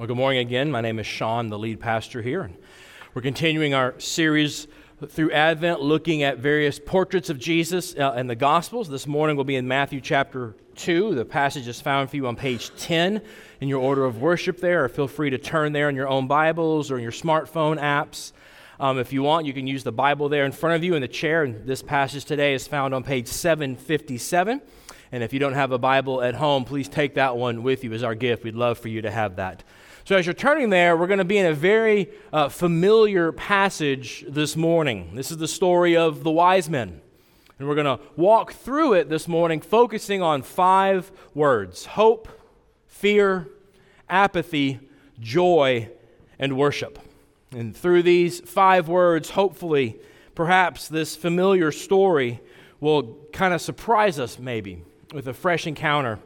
Well, good morning again. My name is Sean, the lead pastor here. And we're continuing our series through Advent looking at various portraits of Jesus uh, in the Gospels. This morning we'll be in Matthew chapter 2. The passage is found for you on page 10 in your order of worship there, or feel free to turn there in your own Bibles or in your smartphone apps. Um, if you want, you can use the Bible there in front of you in the chair. And this passage today is found on page 757. And if you don't have a Bible at home, please take that one with you as our gift. We'd love for you to have that. So, as you're turning there, we're going to be in a very uh, familiar passage this morning. This is the story of the wise men. And we're going to walk through it this morning, focusing on five words hope, fear, apathy, joy, and worship. And through these five words, hopefully, perhaps this familiar story will kind of surprise us, maybe, with a fresh encounter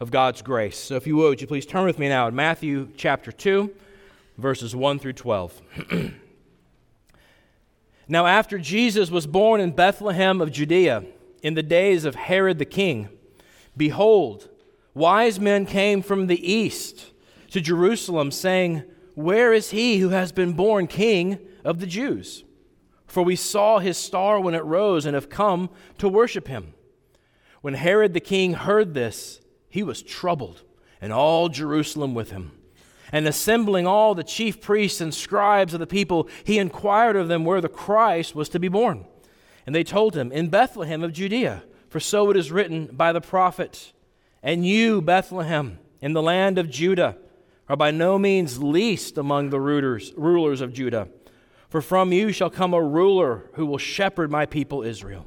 of God's grace. So, if you would, would you please turn with me now in Matthew chapter 2, verses 1 through 12. now, after Jesus was born in Bethlehem of Judea, in the days of Herod the king, behold, wise men came from the east to Jerusalem, saying, Where is he who has been born king of the Jews? For we saw his star when it rose and have come to worship him. When Herod the king heard this, he was troubled, and all Jerusalem with him. And assembling all the chief priests and scribes of the people, he inquired of them where the Christ was to be born. And they told him, In Bethlehem of Judea, for so it is written by the prophet. And you, Bethlehem, in the land of Judah, are by no means least among the rulers, rulers of Judah, for from you shall come a ruler who will shepherd my people Israel.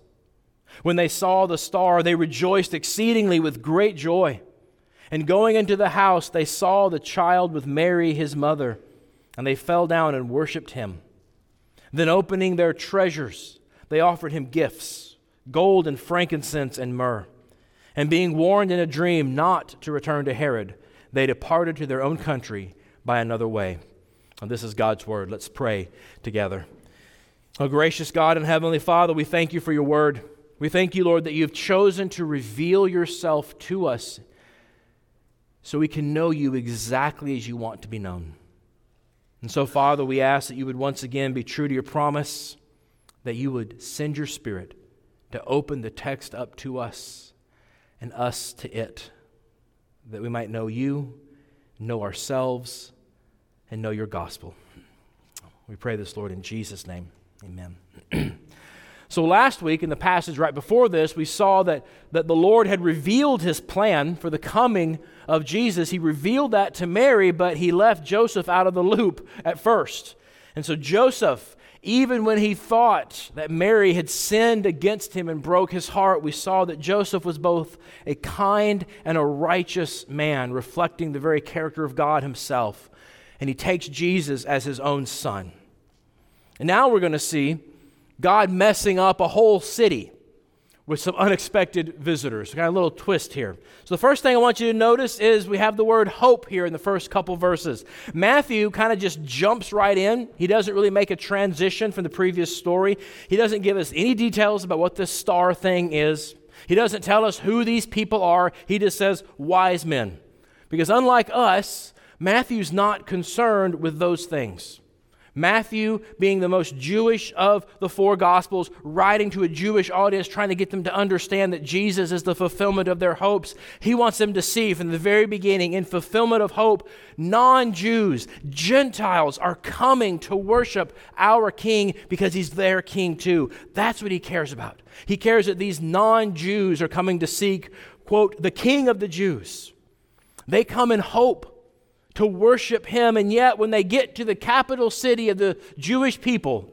When they saw the star, they rejoiced exceedingly with great joy. And going into the house, they saw the child with Mary, his mother, and they fell down and worshiped him. Then, opening their treasures, they offered him gifts gold and frankincense and myrrh. And being warned in a dream not to return to Herod, they departed to their own country by another way. And this is God's word. Let's pray together. Oh, gracious God and Heavenly Father, we thank you for your word. We thank you, Lord, that you've chosen to reveal yourself to us so we can know you exactly as you want to be known. And so, Father, we ask that you would once again be true to your promise, that you would send your Spirit to open the text up to us and us to it, that we might know you, know ourselves, and know your gospel. We pray this, Lord, in Jesus' name. Amen. So, last week in the passage right before this, we saw that, that the Lord had revealed his plan for the coming of Jesus. He revealed that to Mary, but he left Joseph out of the loop at first. And so, Joseph, even when he thought that Mary had sinned against him and broke his heart, we saw that Joseph was both a kind and a righteous man, reflecting the very character of God himself. And he takes Jesus as his own son. And now we're going to see God messing up a whole city with some unexpected visitors. Got a little twist here. So, the first thing I want you to notice is we have the word hope here in the first couple verses. Matthew kind of just jumps right in. He doesn't really make a transition from the previous story, he doesn't give us any details about what this star thing is. He doesn't tell us who these people are. He just says wise men. Because unlike us, Matthew's not concerned with those things. Matthew, being the most Jewish of the four Gospels, writing to a Jewish audience, trying to get them to understand that Jesus is the fulfillment of their hopes. He wants them to see from the very beginning, in fulfillment of hope, non Jews, Gentiles are coming to worship our King because he's their King too. That's what he cares about. He cares that these non Jews are coming to seek, quote, the King of the Jews. They come in hope to worship him. And yet, when they get to the capital city of the Jewish people,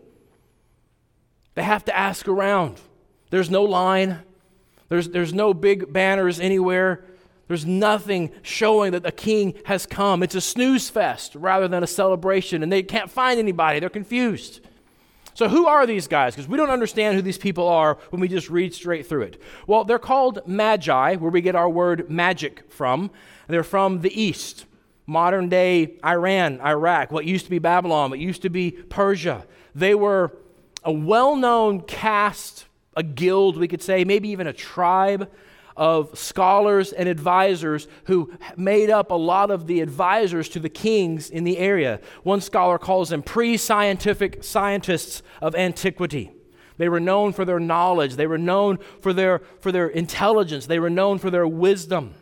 they have to ask around. There's no line, there's, there's no big banners anywhere. There's nothing showing that the king has come. It's a snooze fest rather than a celebration, and they can't find anybody. They're confused. So, who are these guys? Because we don't understand who these people are when we just read straight through it. Well, they're called magi, where we get our word magic from. They're from the east, modern day Iran, Iraq, what used to be Babylon, what used to be Persia. They were a well known caste, a guild, we could say, maybe even a tribe of scholars and advisors who made up a lot of the advisors to the kings in the area. One scholar calls them pre scientific scientists of antiquity. They were known for their knowledge, they were known for their, for their intelligence, they were known for their wisdom.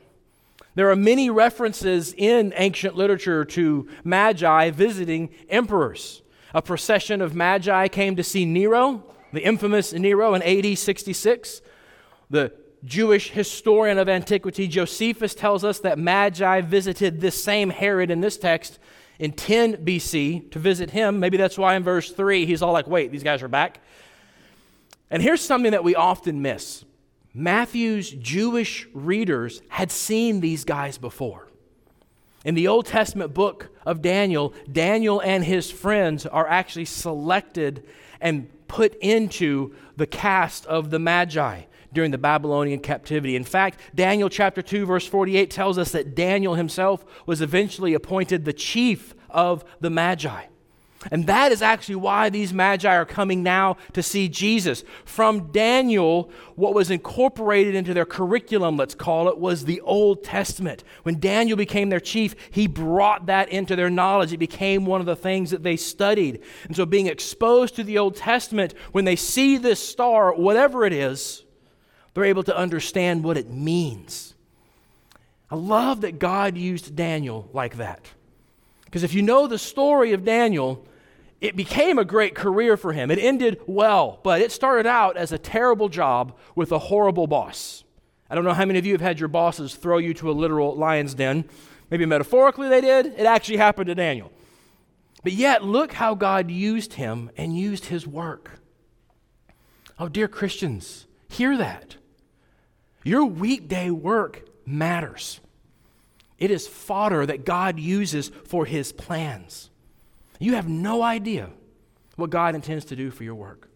There are many references in ancient literature to magi visiting emperors. A procession of magi came to see Nero, the infamous Nero, in AD 66. The Jewish historian of antiquity, Josephus, tells us that Magi visited this same Herod in this text in 10 BC to visit him. Maybe that's why in verse 3 he's all like, wait, these guys are back. And here's something that we often miss Matthew's Jewish readers had seen these guys before. In the Old Testament book of Daniel, Daniel and his friends are actually selected and put into the caste of the Magi during the Babylonian captivity. In fact, Daniel chapter 2 verse 48 tells us that Daniel himself was eventually appointed the chief of the Magi. And that is actually why these magi are coming now to see Jesus. From Daniel, what was incorporated into their curriculum, let's call it, was the Old Testament. When Daniel became their chief, he brought that into their knowledge. It became one of the things that they studied. And so, being exposed to the Old Testament, when they see this star, whatever it is, they're able to understand what it means. I love that God used Daniel like that. Because if you know the story of Daniel, it became a great career for him. It ended well, but it started out as a terrible job with a horrible boss. I don't know how many of you have had your bosses throw you to a literal lion's den. Maybe metaphorically they did. It actually happened to Daniel. But yet, look how God used him and used his work. Oh, dear Christians, hear that. Your weekday work matters. It is fodder that God uses for his plans. You have no idea what God intends to do for your work.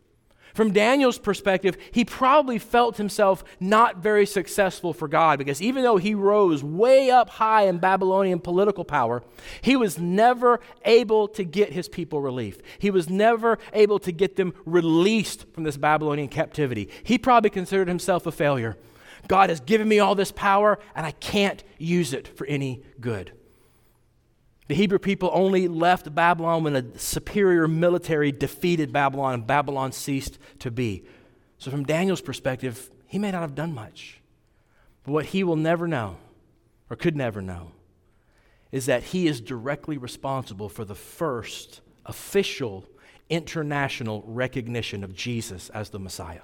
From Daniel's perspective, he probably felt himself not very successful for God because even though he rose way up high in Babylonian political power, he was never able to get his people relief. He was never able to get them released from this Babylonian captivity. He probably considered himself a failure. God has given me all this power, and I can't use it for any good. The Hebrew people only left Babylon when a superior military defeated Babylon and Babylon ceased to be. So, from Daniel's perspective, he may not have done much. But what he will never know, or could never know, is that he is directly responsible for the first official international recognition of Jesus as the Messiah.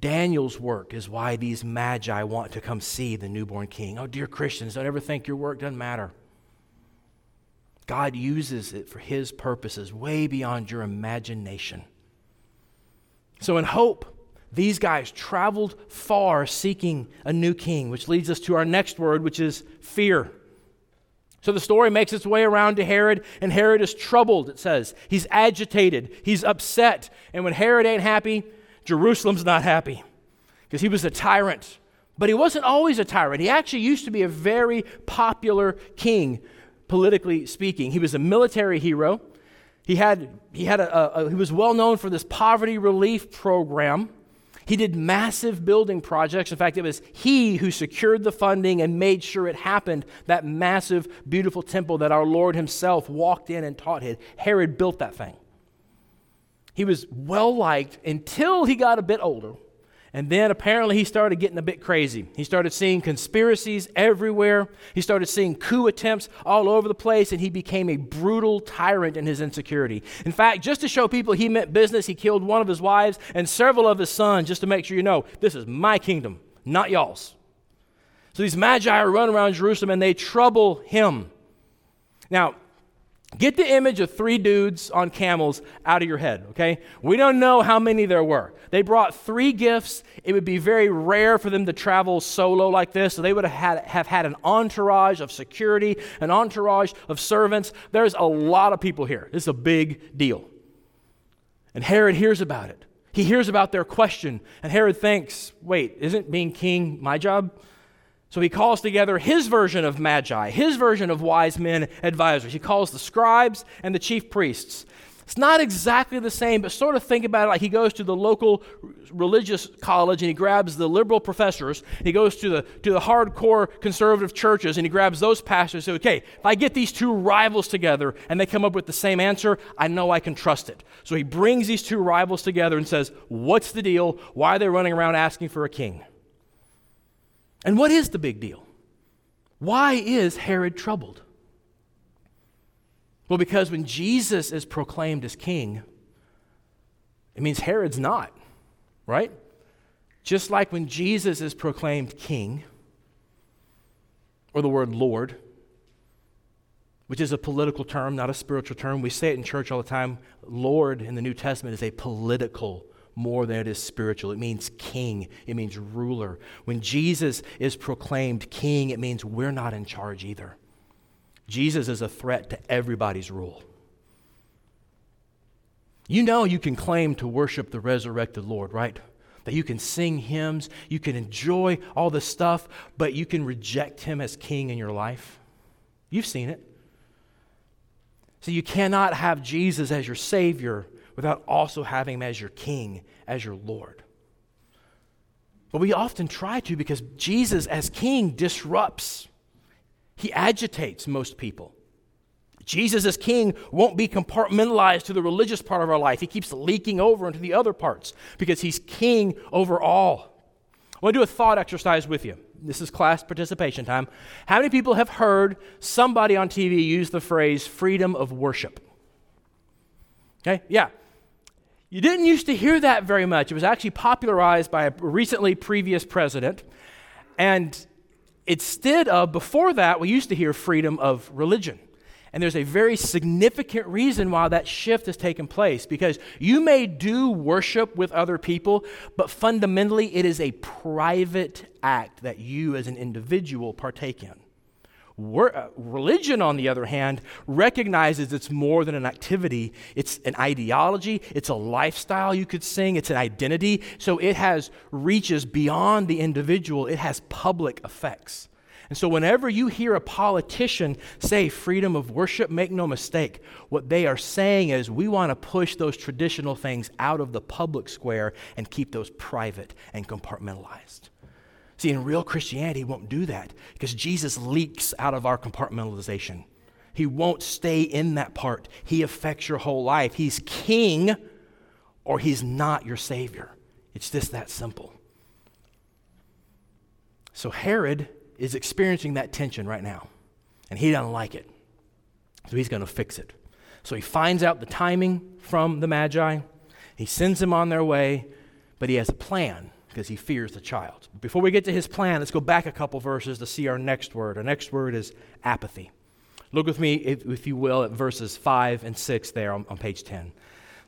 Daniel's work is why these magi want to come see the newborn king. Oh, dear Christians, don't ever think your work doesn't matter. God uses it for his purposes way beyond your imagination. So, in hope, these guys traveled far seeking a new king, which leads us to our next word, which is fear. So the story makes its way around to Herod, and Herod is troubled, it says. He's agitated, he's upset. And when Herod ain't happy, Jerusalem's not happy because he was a tyrant. But he wasn't always a tyrant. He actually used to be a very popular king, politically speaking. He was a military hero. He, had, he, had a, a, he was well known for this poverty relief program. He did massive building projects. In fact, it was he who secured the funding and made sure it happened. That massive, beautiful temple that our Lord himself walked in and taught. Herod built that thing. He was well liked until he got a bit older. And then apparently he started getting a bit crazy. He started seeing conspiracies everywhere. He started seeing coup attempts all over the place, and he became a brutal tyrant in his insecurity. In fact, just to show people he meant business, he killed one of his wives and several of his sons just to make sure you know this is my kingdom, not y'all's. So these magi run around Jerusalem and they trouble him. Now, Get the image of three dudes on camels out of your head, okay? We don't know how many there were. They brought three gifts. It would be very rare for them to travel solo like this, so they would have had, have had an entourage of security, an entourage of servants. There's a lot of people here. This is a big deal. And Herod hears about it. He hears about their question, and Herod thinks, wait, isn't being king my job? So he calls together his version of magi, his version of wise men advisors. He calls the scribes and the chief priests. It's not exactly the same, but sort of think about it like he goes to the local religious college and he grabs the liberal professors. He goes to the, to the hardcore conservative churches and he grabs those pastors and says, okay, if I get these two rivals together and they come up with the same answer, I know I can trust it. So he brings these two rivals together and says, what's the deal? Why are they running around asking for a king? And what is the big deal? Why is Herod troubled? Well, because when Jesus is proclaimed as king, it means Herod's not, right? Just like when Jesus is proclaimed king, or the word Lord, which is a political term, not a spiritual term. We say it in church all the time. Lord in the New Testament is a political more than it is spiritual. It means king, it means ruler. When Jesus is proclaimed king, it means we're not in charge either. Jesus is a threat to everybody's rule. You know you can claim to worship the resurrected Lord, right? That you can sing hymns, you can enjoy all the stuff, but you can reject him as king in your life. You've seen it. So you cannot have Jesus as your Savior without also having him as your king, as your Lord. But we often try to because Jesus, as king, disrupts, he agitates most people. Jesus, as king, won't be compartmentalized to the religious part of our life. He keeps leaking over into the other parts because he's king over all. I want to do a thought exercise with you. This is class participation time. How many people have heard somebody on TV use the phrase freedom of worship? Okay, yeah. You didn't used to hear that very much. It was actually popularized by a recently previous president. And instead of, before that, we used to hear freedom of religion. And there's a very significant reason why that shift has taken place because you may do worship with other people, but fundamentally it is a private act that you as an individual partake in. Uh, religion, on the other hand, recognizes it's more than an activity. It's an ideology, it's a lifestyle, you could sing, it's an identity. So it has reaches beyond the individual, it has public effects. And so, whenever you hear a politician say freedom of worship, make no mistake. What they are saying is we want to push those traditional things out of the public square and keep those private and compartmentalized. See, in real Christianity, he won't do that because Jesus leaks out of our compartmentalization. He won't stay in that part. He affects your whole life. He's king or he's not your savior. It's just that simple. So Herod is experiencing that tension right now, and he doesn't like it. So he's going to fix it. So he finds out the timing from the Magi, he sends them on their way, but he has a plan because he fears the child. Before we get to his plan, let's go back a couple verses to see our next word. Our next word is apathy. Look with me, if, if you will, at verses 5 and 6 there on, on page 10. It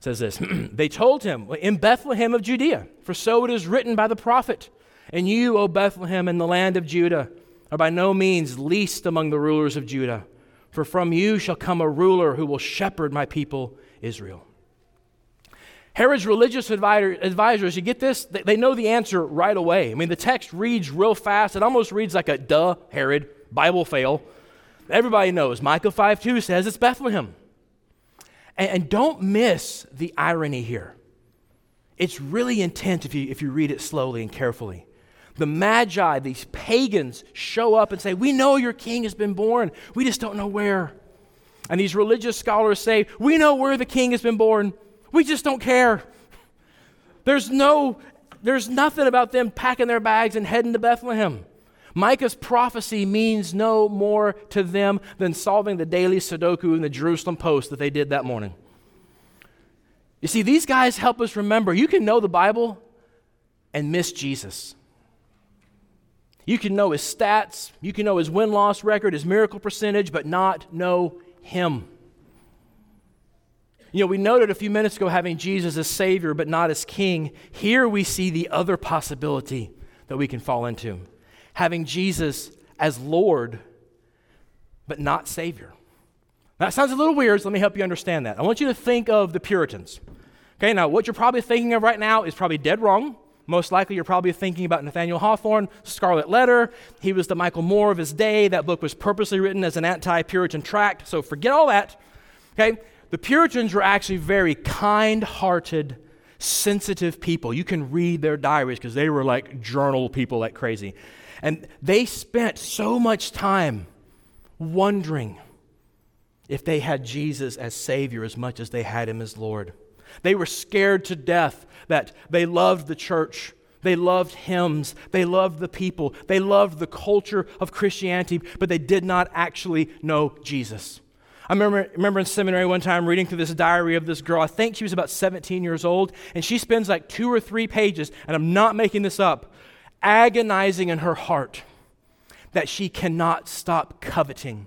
says this They told him, In Bethlehem of Judea, for so it is written by the prophet, And you, O Bethlehem, in the land of Judah, are by no means least among the rulers of Judah, for from you shall come a ruler who will shepherd my people Israel. Herod's religious advisors, you get this? They know the answer right away. I mean, the text reads real fast. It almost reads like a duh, Herod, Bible fail. Everybody knows. Micah 5 2 says it's Bethlehem. And, don't miss the irony here. It's really intense if you, if you read it slowly and carefully. The Magi, these pagans, show up and say, We know your king has been born. We just don't know where. And these religious scholars say, We know where the king has been born. We just don't care. There's no there's nothing about them packing their bags and heading to Bethlehem. Micah's prophecy means no more to them than solving the daily Sudoku in the Jerusalem Post that they did that morning. You see, these guys help us remember you can know the Bible and miss Jesus. You can know his stats, you can know his win loss record, his miracle percentage, but not know him. You know, we noted a few minutes ago having Jesus as Savior but not as King. Here we see the other possibility that we can fall into having Jesus as Lord but not Savior. That sounds a little weird, so let me help you understand that. I want you to think of the Puritans. Okay, now what you're probably thinking of right now is probably dead wrong. Most likely, you're probably thinking about Nathaniel Hawthorne, Scarlet Letter. He was the Michael Moore of his day. That book was purposely written as an anti Puritan tract, so forget all that. Okay? The Puritans were actually very kind hearted, sensitive people. You can read their diaries because they were like journal people like crazy. And they spent so much time wondering if they had Jesus as Savior as much as they had Him as Lord. They were scared to death that they loved the church. They loved hymns. They loved the people. They loved the culture of Christianity, but they did not actually know Jesus. I remember, remember in seminary one time reading through this diary of this girl. I think she was about 17 years old, and she spends like two or three pages, and I'm not making this up, agonizing in her heart that she cannot stop coveting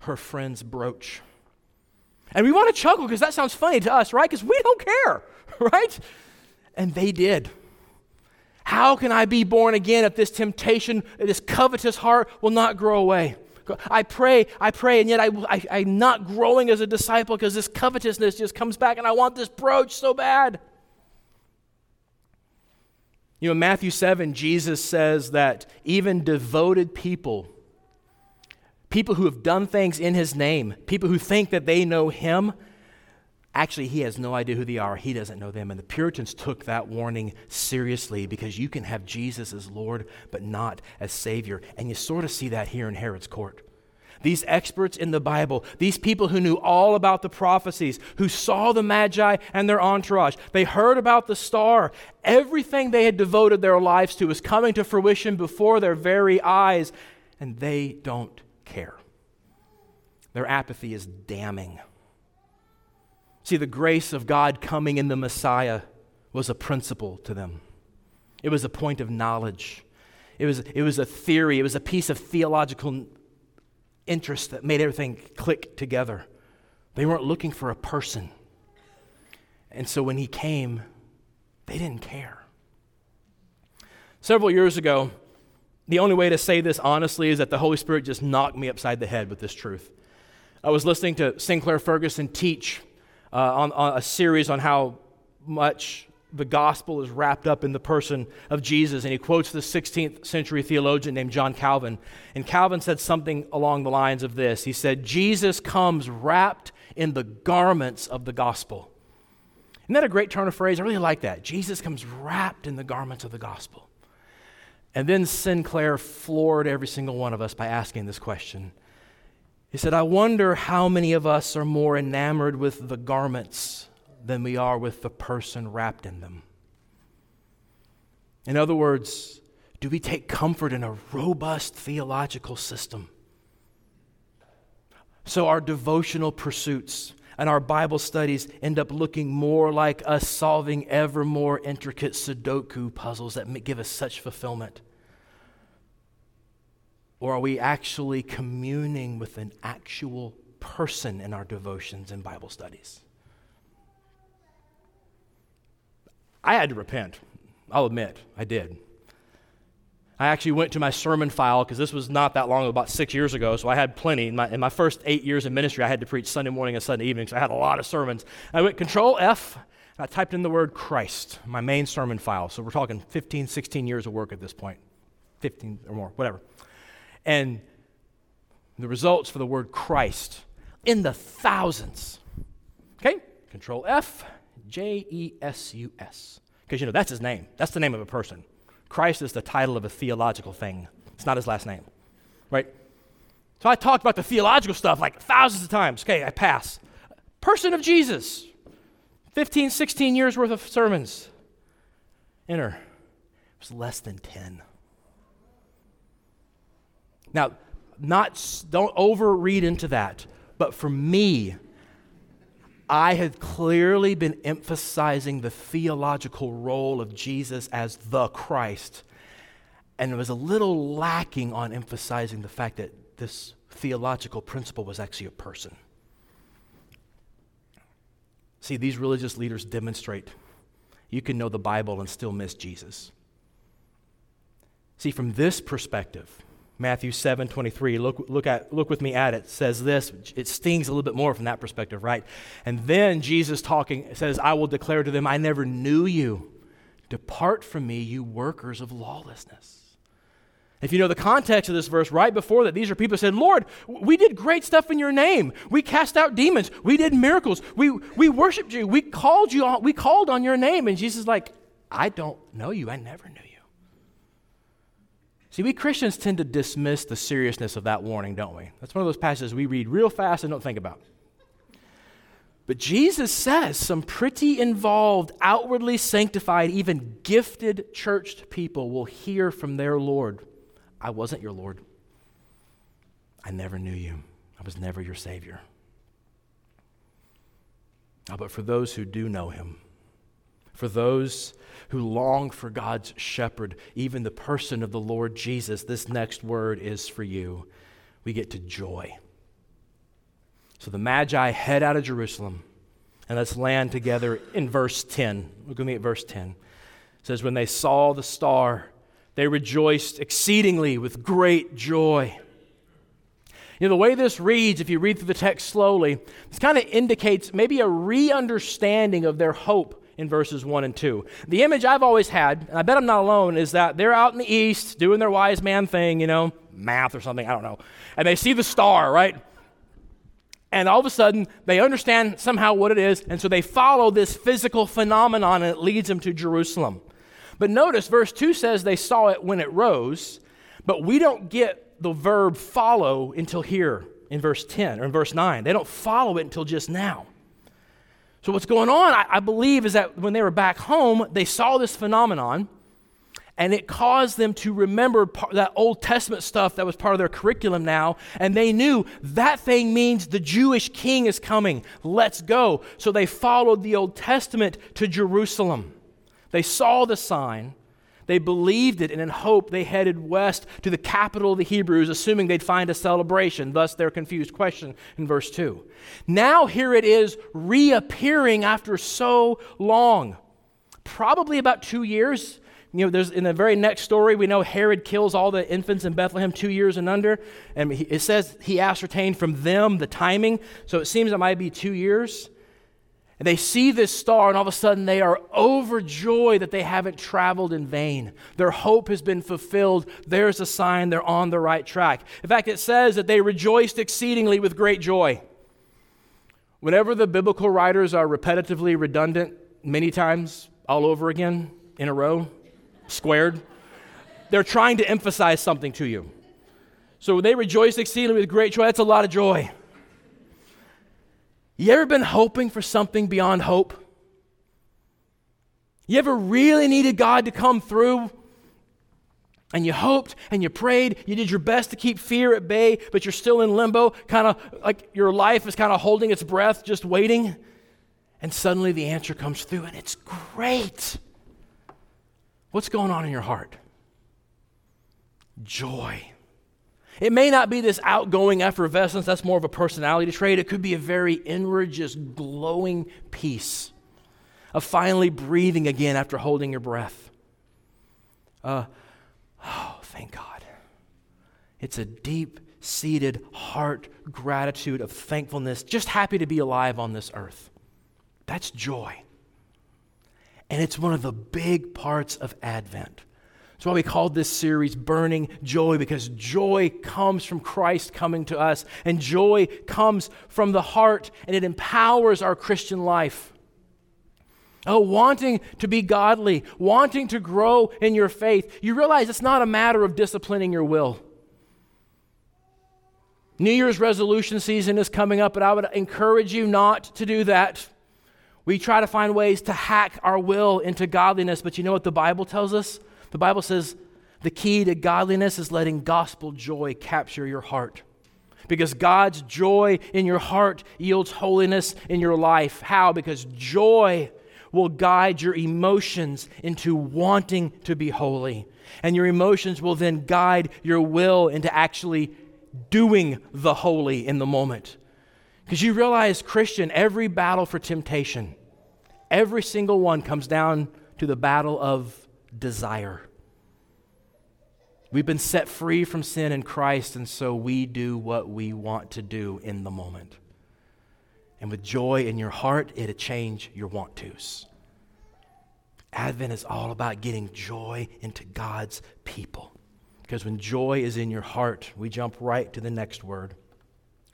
her friend's brooch. And we want to chuckle because that sounds funny to us, right? Because we don't care, right? And they did. How can I be born again if this temptation, this covetous heart will not grow away? I pray, I pray, and yet I, I, am not growing as a disciple because this covetousness just comes back and I want this brooch so bad. You know, in Matthew 7, Jesus says that even devoted people people who have done things in his name, people who think that they know him, actually, he has no idea who they are. He doesn't know them. And the Puritans took that warning seriously because you can have Jesus as Lord, but not as Savior. And you sort of see that here in Herod's court. These experts in the Bible, these people who knew all about the prophecies, who saw the Magi and their entourage, they heard about the star. Everything they had devoted their lives to was coming to fruition before their very eyes, and they don't care. Their apathy is damning. See, the grace of God coming in the Messiah was a principle to them, it was a point of knowledge, it was, it was a theory, it was a piece of theological interest that made everything click together. They weren't looking for a person. And so when he came, they didn't care. Several years ago, the only way to say this honestly is that the Holy Spirit just knocked me upside the head with this truth. I was listening to Sinclair Ferguson teach uh, on, on a series on how much the gospel is wrapped up in the person of Jesus, and he quotes the 16th century theologian named John Calvin. And Calvin said something along the lines of this He said, Jesus comes wrapped in the garments of the gospel. Isn't that a great turn of phrase? I really like that. Jesus comes wrapped in the garments of the gospel. And then Sinclair floored every single one of us by asking this question. He said, I wonder how many of us are more enamored with the garments than we are with the person wrapped in them. In other words, do we take comfort in a robust theological system? So our devotional pursuits and our Bible studies end up looking more like us solving ever more intricate Sudoku puzzles that give us such fulfillment. Or are we actually communing with an actual person in our devotions and Bible studies? I had to repent. I'll admit, I did. I actually went to my sermon file because this was not that long, about six years ago, so I had plenty. In my, in my first eight years in ministry, I had to preach Sunday morning and Sunday evening, so I had a lot of sermons. I went Control F, and I typed in the word Christ, my main sermon file. So we're talking 15, 16 years of work at this point, 15 or more, whatever and the results for the word Christ in the thousands. Okay? Control F, J E S U S. Because you know, that's his name. That's the name of a person. Christ is the title of a theological thing, it's not his last name. Right? So I talked about the theological stuff like thousands of times. Okay, I pass. Person of Jesus. 15, 16 years worth of sermons. Enter. It was less than 10. Now, not don't overread into that, but for me, I had clearly been emphasizing the theological role of Jesus as the Christ, and it was a little lacking on emphasizing the fact that this theological principle was actually a person. See, these religious leaders demonstrate you can know the Bible and still miss Jesus. See, from this perspective, Matthew 7 23, look, look, at, look with me at it, says this. It stings a little bit more from that perspective, right? And then Jesus talking says, I will declare to them, I never knew you. Depart from me, you workers of lawlessness. If you know the context of this verse, right before that, these are people who said, Lord, we did great stuff in your name. We cast out demons. We did miracles. We, we worshiped you. We called you on, we called on your name. And Jesus is like, I don't know you. I never knew you. See, we Christians tend to dismiss the seriousness of that warning, don't we? That's one of those passages we read real fast and don't think about. But Jesus says some pretty involved, outwardly sanctified, even gifted churched people will hear from their Lord I wasn't your Lord. I never knew you. I was never your Savior. Oh, but for those who do know him, for those who long for God's shepherd, even the person of the Lord Jesus, this next word is for you. We get to joy. So the Magi head out of Jerusalem, and let's land together in verse 10. Look at me at verse 10. It says, When they saw the star, they rejoiced exceedingly with great joy. You know, the way this reads, if you read through the text slowly, this kind of indicates maybe a re understanding of their hope in verses 1 and 2. The image I've always had, and I bet I'm not alone, is that they're out in the east doing their wise man thing, you know, math or something, I don't know. And they see the star, right? And all of a sudden, they understand somehow what it is, and so they follow this physical phenomenon, and it leads them to Jerusalem. But notice, verse 2 says they saw it when it rose, but we don't get the verb follow until here in verse 10 or in verse 9. They don't follow it until just now. So, what's going on, I, I believe, is that when they were back home, they saw this phenomenon and it caused them to remember that Old Testament stuff that was part of their curriculum now. And they knew that thing means the Jewish king is coming. Let's go. So they followed the Old Testament to Jerusalem. They saw the sign, they believed it, and in hope they headed west to the capital of the Hebrews, assuming they'd find a celebration. Thus, their confused question in verse 2. Now, here it is reappearing after so long. Probably about two years. You know, there's in the very next story, we know Herod kills all the infants in Bethlehem two years and under. And it says he ascertained from them the timing. So it seems it might be two years. And they see this star, and all of a sudden they are overjoyed that they haven't traveled in vain. Their hope has been fulfilled. There's a sign they're on the right track. In fact, it says that they rejoiced exceedingly with great joy. Whenever the biblical writers are repetitively redundant, many times all over again, in a row, squared, they're trying to emphasize something to you. So they rejoiced exceedingly with great joy. That's a lot of joy. You ever been hoping for something beyond hope? You ever really needed God to come through? And you hoped and you prayed, you did your best to keep fear at bay, but you're still in limbo, kind of like your life is kind of holding its breath, just waiting. And suddenly the answer comes through, and it's great. What's going on in your heart? Joy. It may not be this outgoing effervescence, that's more of a personality trait. It could be a very inward, just glowing peace of finally breathing again after holding your breath. Uh, oh, thank God. It's a deep seated heart gratitude of thankfulness, just happy to be alive on this earth. That's joy. And it's one of the big parts of Advent. That's why we called this series Burning Joy, because joy comes from Christ coming to us, and joy comes from the heart, and it empowers our Christian life. Oh, wanting to be godly, wanting to grow in your faith, you realize it's not a matter of disciplining your will. New Year's resolution season is coming up, and I would encourage you not to do that. We try to find ways to hack our will into godliness, but you know what the Bible tells us? The Bible says the key to godliness is letting gospel joy capture your heart. Because God's joy in your heart yields holiness in your life. How? Because joy will guide your emotions into wanting to be holy. And your emotions will then guide your will into actually doing the holy in the moment. Because you realize, Christian, every battle for temptation, every single one comes down to the battle of desire. We've been set free from sin in Christ, and so we do what we want to do in the moment. And with joy in your heart, it'll change your want tos. Advent is all about getting joy into God's people. Because when joy is in your heart, we jump right to the next word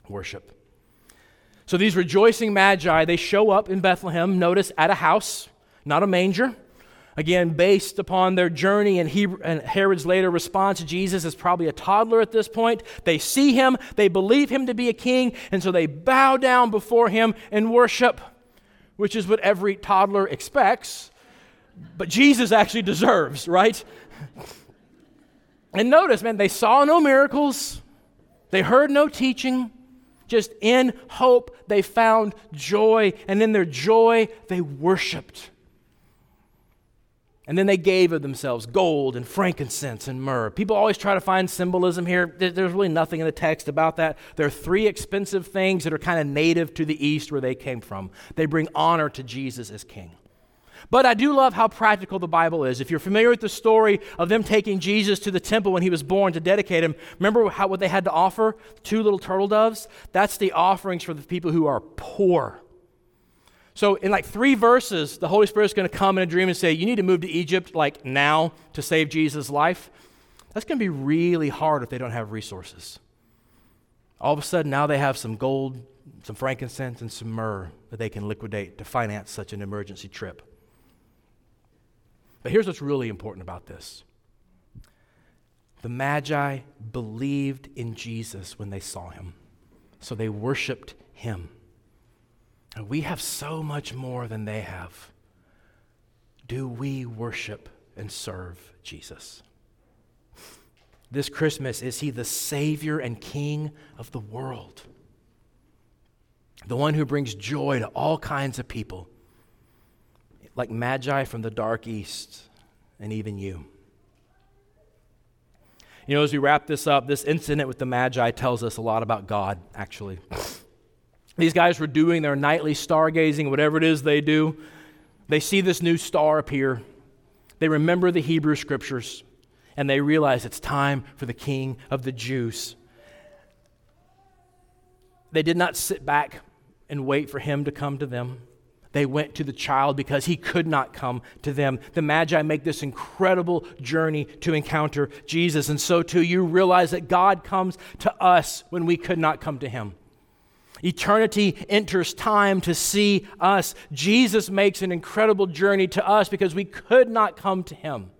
worship. So these rejoicing magi, they show up in Bethlehem, notice at a house, not a manger. Again, based upon their journey and, and Herod's later response, Jesus is probably a toddler at this point. They see him, they believe him to be a king, and so they bow down before him and worship, which is what every toddler expects, but Jesus actually deserves, right? And notice, man, they saw no miracles, they heard no teaching, just in hope, they found joy. And in their joy, they worshiped. And then they gave of themselves gold and frankincense and myrrh. People always try to find symbolism here. There's really nothing in the text about that. There are three expensive things that are kind of native to the East where they came from. They bring honor to Jesus as king. But I do love how practical the Bible is. If you're familiar with the story of them taking Jesus to the temple when he was born to dedicate him, remember how, what they had to offer? Two little turtle doves? That's the offerings for the people who are poor. So, in like three verses, the Holy Spirit's going to come in a dream and say, You need to move to Egypt like now to save Jesus' life. That's going to be really hard if they don't have resources. All of a sudden, now they have some gold, some frankincense, and some myrrh that they can liquidate to finance such an emergency trip. But here's what's really important about this the Magi believed in Jesus when they saw him, so they worshiped him. And we have so much more than they have. Do we worship and serve Jesus? This Christmas, is he the Savior and King of the world? The one who brings joy to all kinds of people like magi from the dark east, and even you. You know, as we wrap this up, this incident with the Magi tells us a lot about God, actually. These guys were doing their nightly stargazing, whatever it is they do. They see this new star appear. They remember the Hebrew scriptures, and they realize it's time for the King of the Jews. They did not sit back and wait for him to come to them. They went to the child because he could not come to them. The Magi make this incredible journey to encounter Jesus. And so, too, you realize that God comes to us when we could not come to him. Eternity enters time to see us. Jesus makes an incredible journey to us because we could not come to him.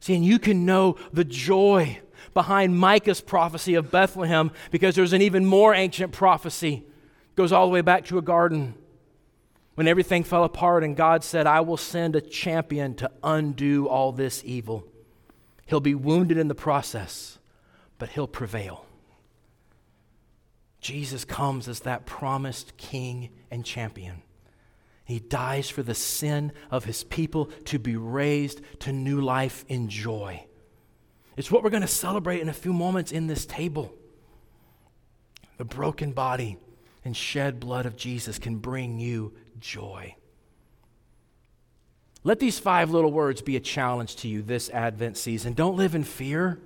See, and you can know the joy behind Micah's prophecy of Bethlehem because there's an even more ancient prophecy. It goes all the way back to a garden when everything fell apart and God said, I will send a champion to undo all this evil. He'll be wounded in the process, but he'll prevail. Jesus comes as that promised king and champion. He dies for the sin of his people to be raised to new life in joy. It's what we're going to celebrate in a few moments in this table. The broken body and shed blood of Jesus can bring you joy. Let these five little words be a challenge to you this Advent season. Don't live in fear.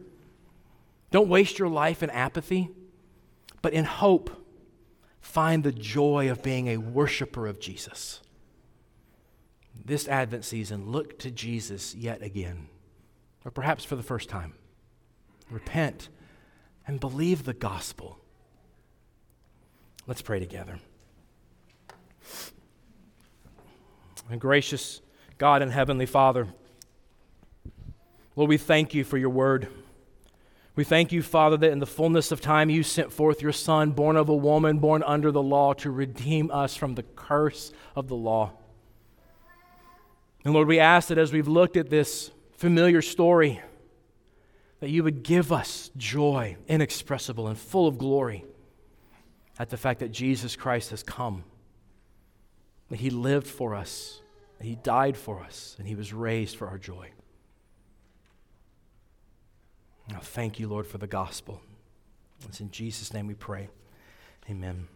Don't waste your life in apathy, but in hope, find the joy of being a worshiper of Jesus. This Advent season, look to Jesus yet again, or perhaps for the first time. Repent and believe the gospel. Let's pray together. And gracious God and Heavenly Father, Lord, we thank you for your word. We thank you, Father, that in the fullness of time you sent forth your Son, born of a woman, born under the law, to redeem us from the curse of the law. And Lord, we ask that as we've looked at this familiar story, that you would give us joy inexpressible and full of glory at the fact that Jesus Christ has come that He lived for us, that He died for us, and He was raised for our joy. Now, thank you, Lord, for the gospel. It's in Jesus' name we pray. Amen.